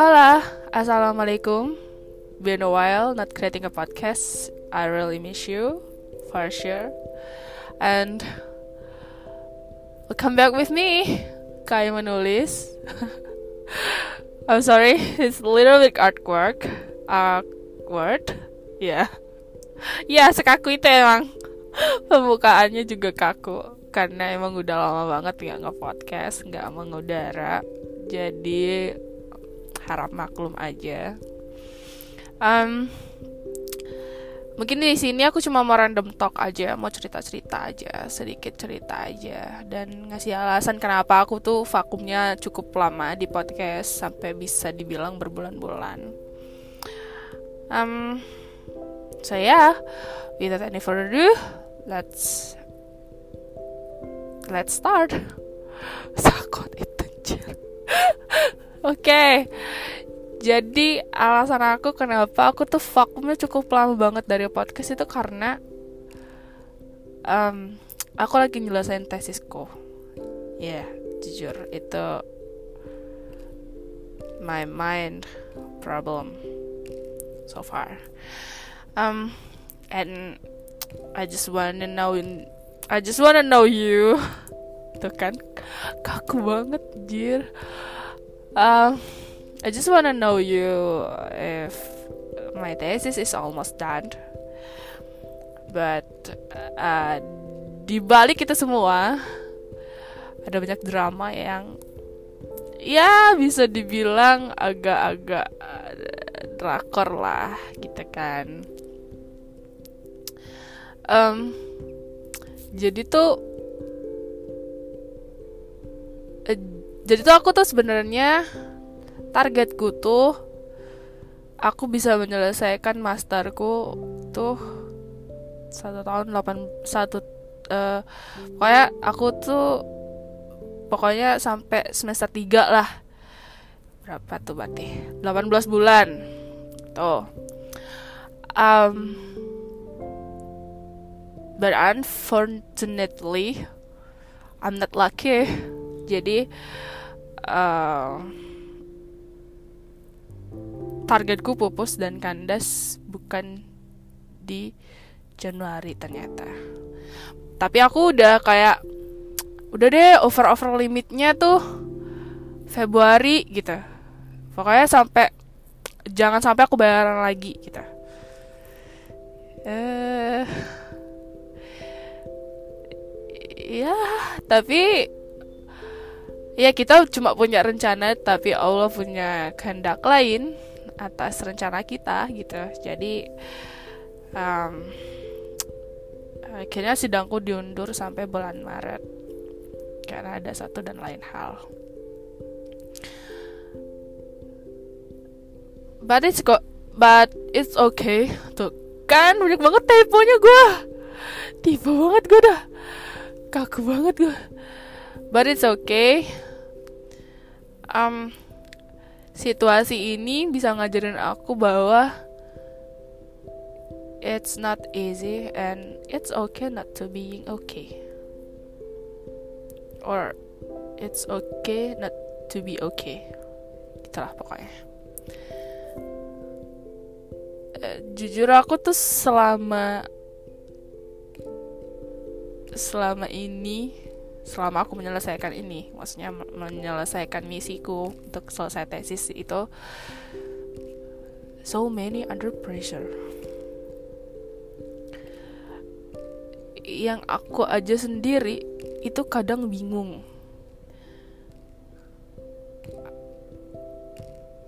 Halo, assalamualaikum. Been a while not creating a podcast. I really miss you, for sure. And welcome back with me, Kai menulis. I'm sorry, it's a little bit awkward. Awkward. Yeah. Ya, sekaku itu emang. Pembukaannya juga kaku karena emang udah lama banget nggak nge-podcast, nggak mengudara. Jadi harap maklum aja. Um, mungkin di sini aku cuma mau random talk aja, mau cerita-cerita aja, sedikit cerita aja, dan ngasih alasan kenapa aku tuh vakumnya cukup lama di podcast sampai bisa dibilang berbulan-bulan. Um, so yeah, without any further ado, let's let's start. Sakot itu Oke, jadi alasan aku kenapa aku tuh vakumnya cukup lama banget dari podcast itu karena um, aku lagi nyelesain tesisku. Ya, yeah, jujur itu my mind problem so far. Um, and I just wanna know I just wanna know you tuh kan kaku banget jir um, I just wanna know you if my thesis is almost done. But uh, di balik kita semua ada banyak drama yang ya bisa dibilang agak-agak uh, drakor lah gitu kan. Um, jadi tuh uh, jadi tuh aku tuh sebenarnya targetku tuh aku bisa menyelesaikan masterku tuh satu tahun delapan satu uh, pokoknya aku tuh pokoknya sampai semester 3 lah. Berapa tuh berarti? 18 bulan. Tuh. Um, but unfortunately I'm not lucky. Jadi uh, targetku pupus dan kandas bukan di Januari ternyata. Tapi aku udah kayak udah deh over over limitnya tuh Februari gitu. Pokoknya sampai jangan sampai aku bayaran lagi gitu. Eh ya tapi ya kita cuma punya rencana tapi Allah punya kehendak lain atas rencana kita gitu. Jadi um, akhirnya sidangku diundur sampai bulan Maret karena ada satu dan lain hal. But it's go but it's okay. Tuh kan banyak banget temponya gue tipe banget gue dah. Kaku banget gue but it's okay um situasi ini bisa ngajarin aku bahwa it's not easy and it's okay not to being okay. Or it's okay not to be okay. Itulah pokoknya. Uh, jujur aku tuh selama selama ini selama aku menyelesaikan ini maksudnya menyelesaikan misiku untuk selesai tesis itu so many under pressure. Yang aku aja sendiri itu kadang bingung.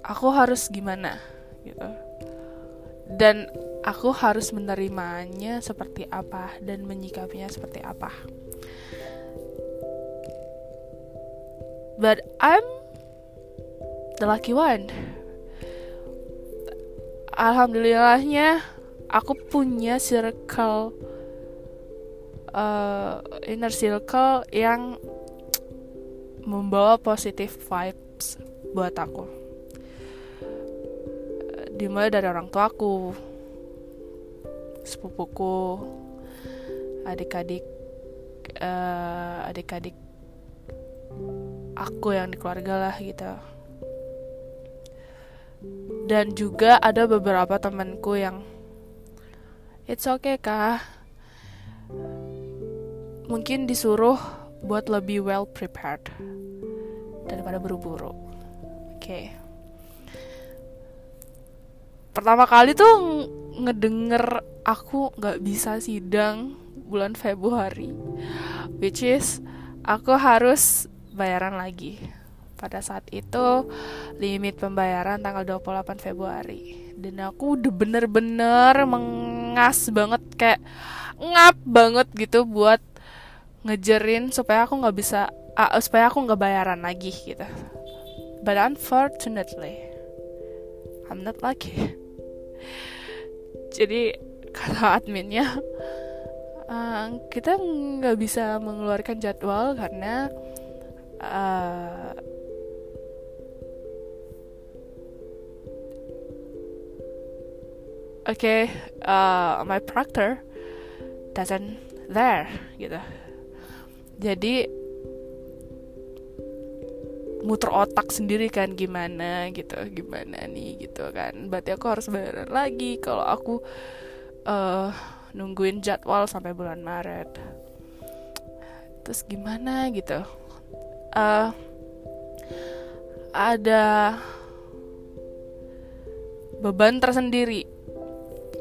Aku harus gimana gitu. Dan aku harus menerimanya seperti apa dan menyikapinya seperti apa. But I'm the lucky one. Alhamdulillahnya aku punya circle uh, inner circle yang membawa positive vibes buat aku dimulai dari orang tuaku sepupuku adik-adik uh, adik-adik aku yang di keluarga lah gitu. Dan juga ada beberapa temanku yang it's okay kah mungkin disuruh buat lebih well prepared daripada buru-buru. Oke. Okay. pertama kali tuh ngedenger aku nggak bisa sidang bulan Februari which is aku harus bayaran lagi. Pada saat itu limit pembayaran tanggal 28 Februari. Dan aku udah bener-bener mengas banget kayak ngap banget gitu buat ngejerin supaya aku nggak bisa uh, supaya aku nggak bayaran lagi gitu. But unfortunately I'm not lucky. Jadi kata adminnya uh, kita nggak bisa mengeluarkan jadwal karena uh, okay, uh, my proctor doesn't there gitu. Jadi muter otak sendiri kan gimana gitu, gimana nih gitu kan. Berarti aku harus bayar lagi kalau aku uh, nungguin jadwal sampai bulan Maret. Terus gimana gitu? Uh, ada beban tersendiri.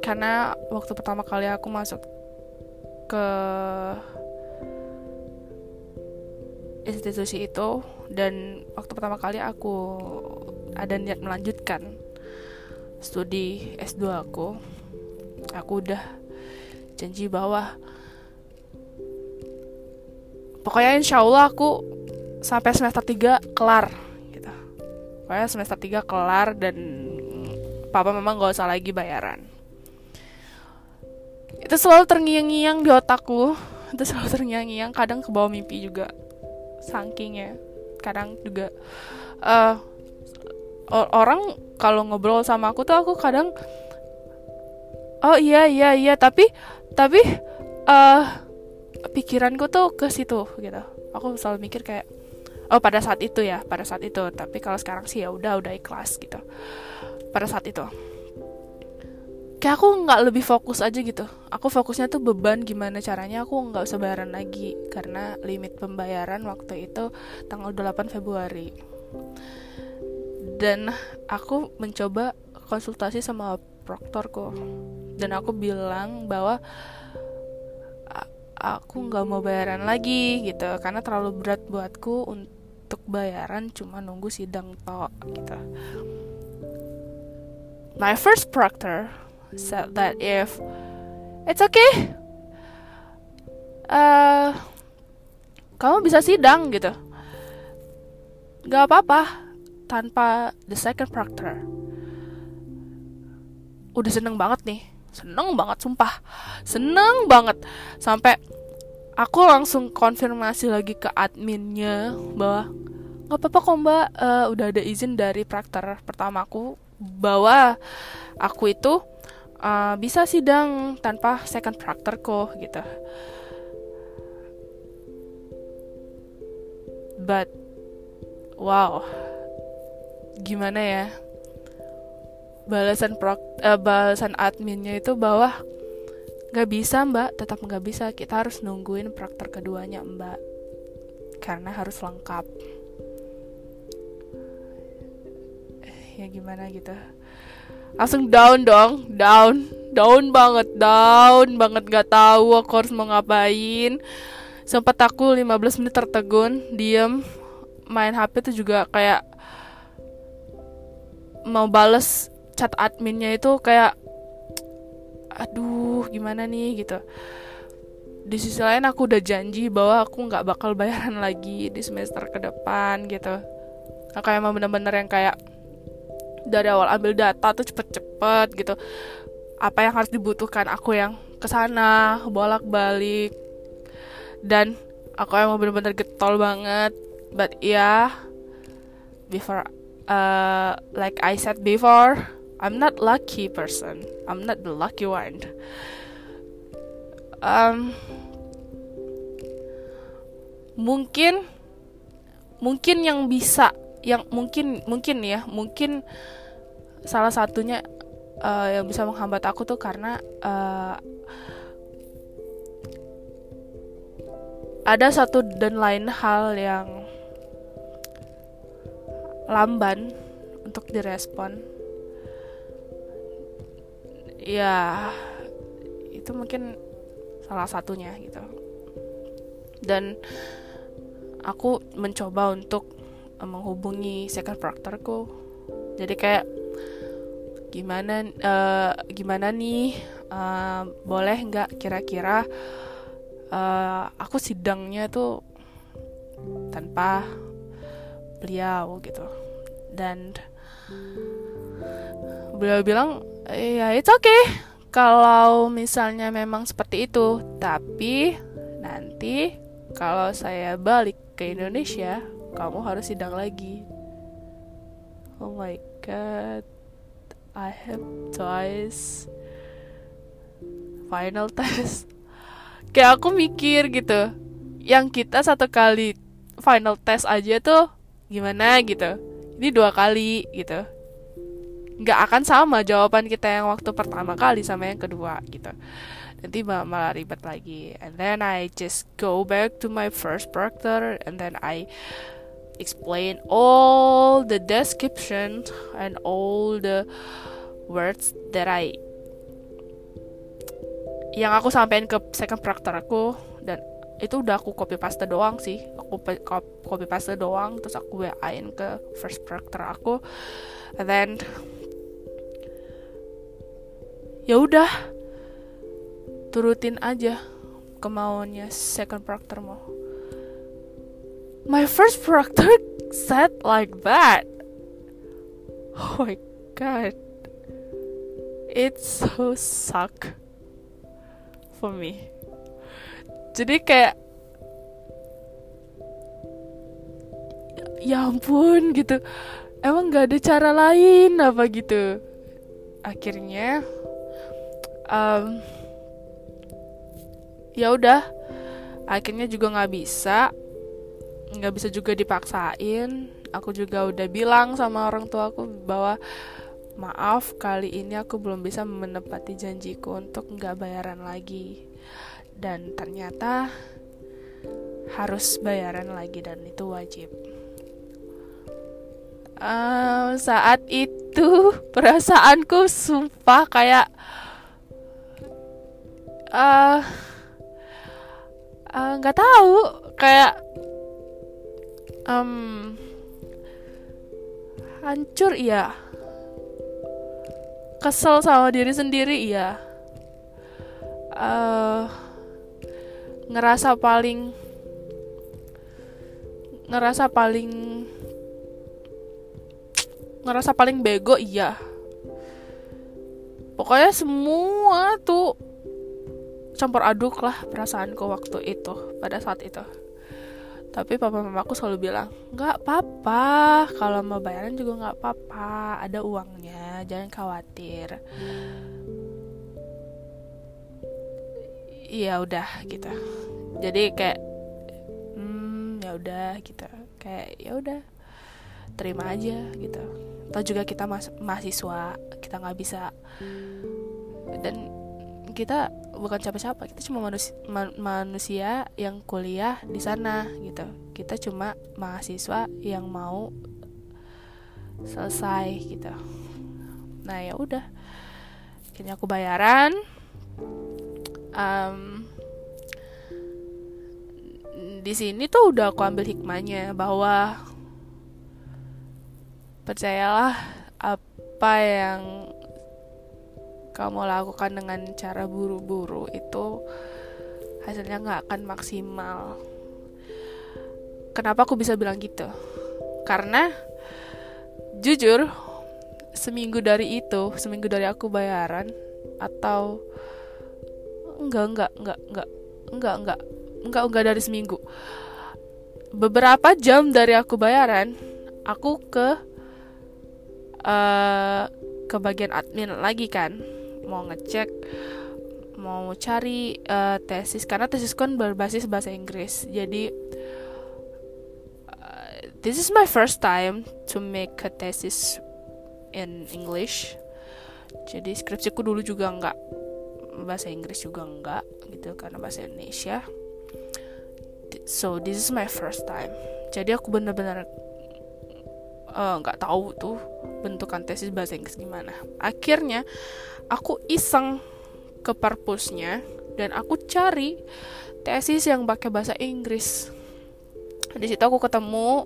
Karena waktu pertama kali aku masuk ke institusi itu dan waktu pertama kali aku ada niat melanjutkan studi S2 aku aku udah janji bahwa pokoknya insya Allah aku sampai semester 3 kelar gitu. Pokoknya semester 3 kelar dan papa memang gak usah lagi bayaran. Itu selalu terngiang-ngiang di otakku. Itu selalu terngiang-ngiang kadang ke bawah mimpi juga. Saking ya kadang juga. Uh, orang kalau ngobrol sama aku tuh aku kadang oh iya iya iya tapi tapi uh, pikiranku tuh ke situ gitu. Aku selalu mikir kayak oh pada saat itu ya pada saat itu. Tapi kalau sekarang sih ya udah udah ikhlas gitu. Pada saat itu. Kayak aku nggak lebih fokus aja gitu. Aku fokusnya tuh beban gimana caranya aku nggak usah bayaran lagi. Karena limit pembayaran waktu itu tanggal 8 Februari. Dan aku mencoba konsultasi sama proktorku. Dan aku bilang bahwa aku nggak mau bayaran lagi gitu. Karena terlalu berat buatku untuk bayaran cuma nunggu sidang tok gitu. My first proctor said that if it's okay uh, kamu bisa sidang gitu. Gak apa-apa tanpa the second proctor. Udah seneng banget nih. Seneng banget sumpah. Seneng banget. Sampai aku langsung konfirmasi lagi ke adminnya bahwa nggak apa-apa kok mbak. Uh, udah ada izin dari prakter pertamaku bahwa aku itu uh, bisa sidang tanpa second proctor kok gitu. But wow. Gimana ya? Balasan prok uh, balasan adminnya itu bahwa nggak bisa mbak. Tetap nggak bisa. Kita harus nungguin prakter keduanya mbak. Karena harus lengkap ya gimana gitu. Langsung down dong down. Down banget down banget. Gak tahu aku harus mau ngapain. Sempat aku 15 menit tertegun diem. Main HP tuh juga kayak mau bales chat adminnya itu kayak aduh gimana nih? gitu. Di sisi lain aku udah janji bahwa aku nggak bakal bayaran lagi di semester ke depan gitu. Aku emang bener-bener yang kayak dari awal ambil data tuh cepet-cepet gitu. Apa yang harus dibutuhkan? Aku yang ke sana bolak-balik. Dan aku emang bener-bener getol banget. But yeah before uh, like I said before I'm not lucky person. I'm not the lucky one. Um, mungkin mungkin yang bisa yang mungkin mungkin ya mungkin salah satunya uh, yang bisa menghambat aku tuh karena uh, ada satu dan lain hal yang lamban untuk direspon. Ya itu mungkin salah satunya gitu. Dan aku mencoba untuk menghubungi second proctorku jadi kayak gimana uh, gimana nih uh, boleh nggak kira-kira uh, aku sidangnya tuh tanpa beliau gitu. Dan beliau bilang ya it's okay. Kalau misalnya memang seperti itu tapi nanti kalau saya balik ke Indonesia kamu harus sidang lagi. Oh my god. I have twice final test. Kayak aku mikir gitu yang kita satu kali final test aja tuh gimana gitu? Ini dua kali gitu. Nggak akan sama jawaban kita yang waktu pertama kali sama yang kedua gitu. Nanti malah ribet lagi. And then I just go back to my first proctor and then I explain all the description and all the words that I yang aku sampaikan ke second proctor aku dan itu udah aku copy paste doang sih. Aku copy paste doang terus aku wa-in ke first proctor aku. And then ya udah turutin aja kemauannya second proctor mau my first proctor said like that. Oh my god. It's so suck for me. Jadi kayak ya ampun gitu. Emang gak ada cara lain apa gitu. Akhirnya um, ya udah. Akhirnya juga nggak bisa nggak bisa juga dipaksain. Aku juga udah bilang sama orang tua aku bahwa maaf kali ini aku belum bisa menepati janjiku untuk nggak bayaran lagi. Dan ternyata harus bayaran lagi dan itu wajib. Uh, saat itu perasaanku sumpah kayak Eh, eh, nggak uh, uh, tahu kayak um, hancur iya. Kesel sama diri sendiri iya. Uh, ngerasa paling ngerasa paling ngerasa paling bego iya. Pokoknya semua tuh campur aduk lah perasaanku waktu itu pada saat itu tapi papa mamaku selalu bilang nggak apa-apa kalau mau bayaran juga nggak apa-apa ada uangnya jangan khawatir. Iya udah gitu. Jadi kayak hmm ya udah gitu. Kayak ya udah terima aja gitu. Atau juga kita mas mahasiswa kita nggak bisa dan kita bukan siapa-siapa kita cuma manusia, manusia yang kuliah di sana gitu. Kita cuma mahasiswa yang mau selesai gitu. Nah ya udah. Kayaknya aku bayaran um, di sini tuh udah aku ambil hikmahnya bahwa percayalah apa yang kamu lakukan dengan cara buru-buru itu hasilnya nggak akan maksimal. Kenapa aku bisa bilang gitu? Karena jujur seminggu dari itu seminggu dari aku bayaran atau enggak enggak enggak enggak enggak enggak enggak enggak dari seminggu. Beberapa jam dari aku bayaran aku ke uh, ke bagian admin lagi kan mau ngecek mau cari uh, tesis. Karena tesis kan berbasis bahasa Inggris. Jadi uh, this is my first time to make a thesis in English. Jadi skripsiku dulu juga nggak bahasa Inggris juga nggak gitu. Karena bahasa Indonesia. So this is my first time. Jadi aku benar-benar nggak uh, tahu tuh bentukan tesis bahasa Inggris gimana. Akhirnya aku iseng ke perpusnya dan aku cari tesis yang pakai bahasa Inggris. Di situ aku ketemu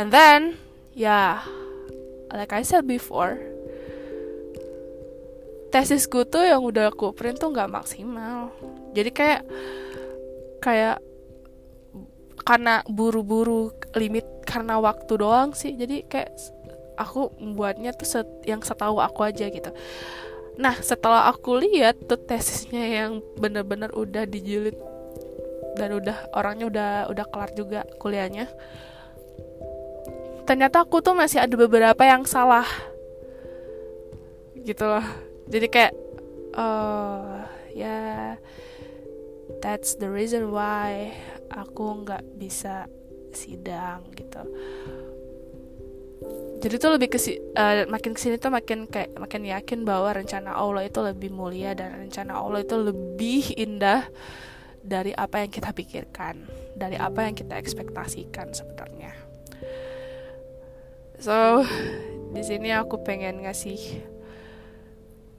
and then ya yeah, like I said before tesisku tuh yang udah aku print tuh nggak maksimal. Jadi kayak kayak karena buru-buru limit karena waktu doang sih. Jadi kayak aku membuatnya tuh set, yang setahu aku aja gitu. Nah setelah aku lihat tuh tesisnya yang bener-bener udah dijilid dan udah orangnya udah udah kelar juga kuliahnya ternyata aku tuh masih ada beberapa yang salah gitu loh. Jadi kayak uh, ya yeah, that's the reason why aku nggak bisa sidang gitu. Jadi tuh lebih ke uh, makin ke sini tuh makin kayak makin yakin bahwa rencana Allah itu lebih mulia dan rencana Allah itu lebih indah dari apa yang kita pikirkan dari apa yang kita ekspektasikan sebenarnya. So di sini aku pengen ngasih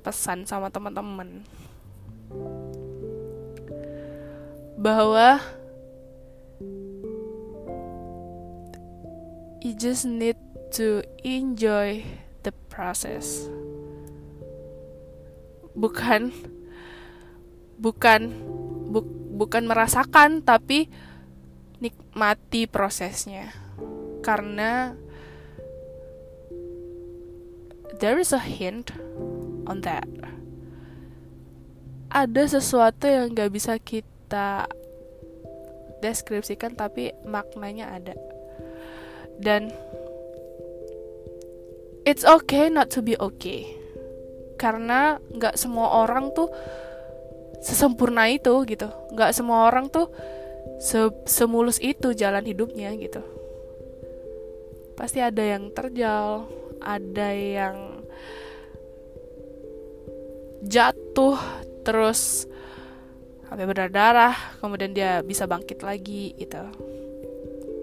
pesan sama teman-teman bahwa you just need to enjoy the process. Bukan bukan bu, bukan merasakan tapi nikmati prosesnya. Karena there is a hint on that. Ada sesuatu yang gak bisa kita deskripsikan tapi maknanya ada dan it's okay not to be okay. Karena nggak semua orang tuh sesempurna itu gitu. Nggak semua orang tuh se semulus itu jalan hidupnya gitu. Pasti ada yang terjal ada yang jatuh terus sampai berdarah kemudian dia bisa bangkit lagi gitu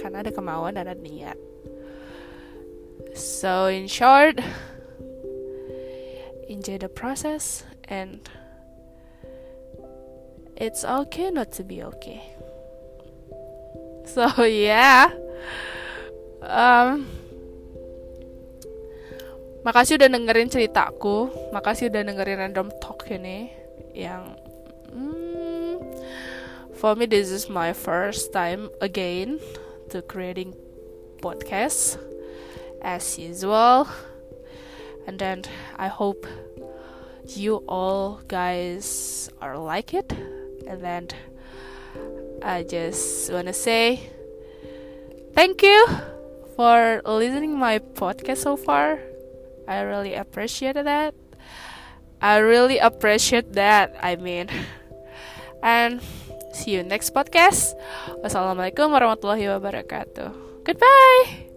karena ada kemauan dan ada niat. So in short enjoy the process and it's okay not to be okay. So yeah. Um makasih udah dengerin ceritaku. Makasih udah dengerin random talk ini yang hmm, for me this is my first time again to creating podcasts as usual. And then i hope you all guys are like it. And then i just want to say thank you for listening my podcast so far. I really appreciate that. I really appreciate that i mean. And See you next podcast. Wassalamualaikum warahmatullahi wabarakatuh. Goodbye.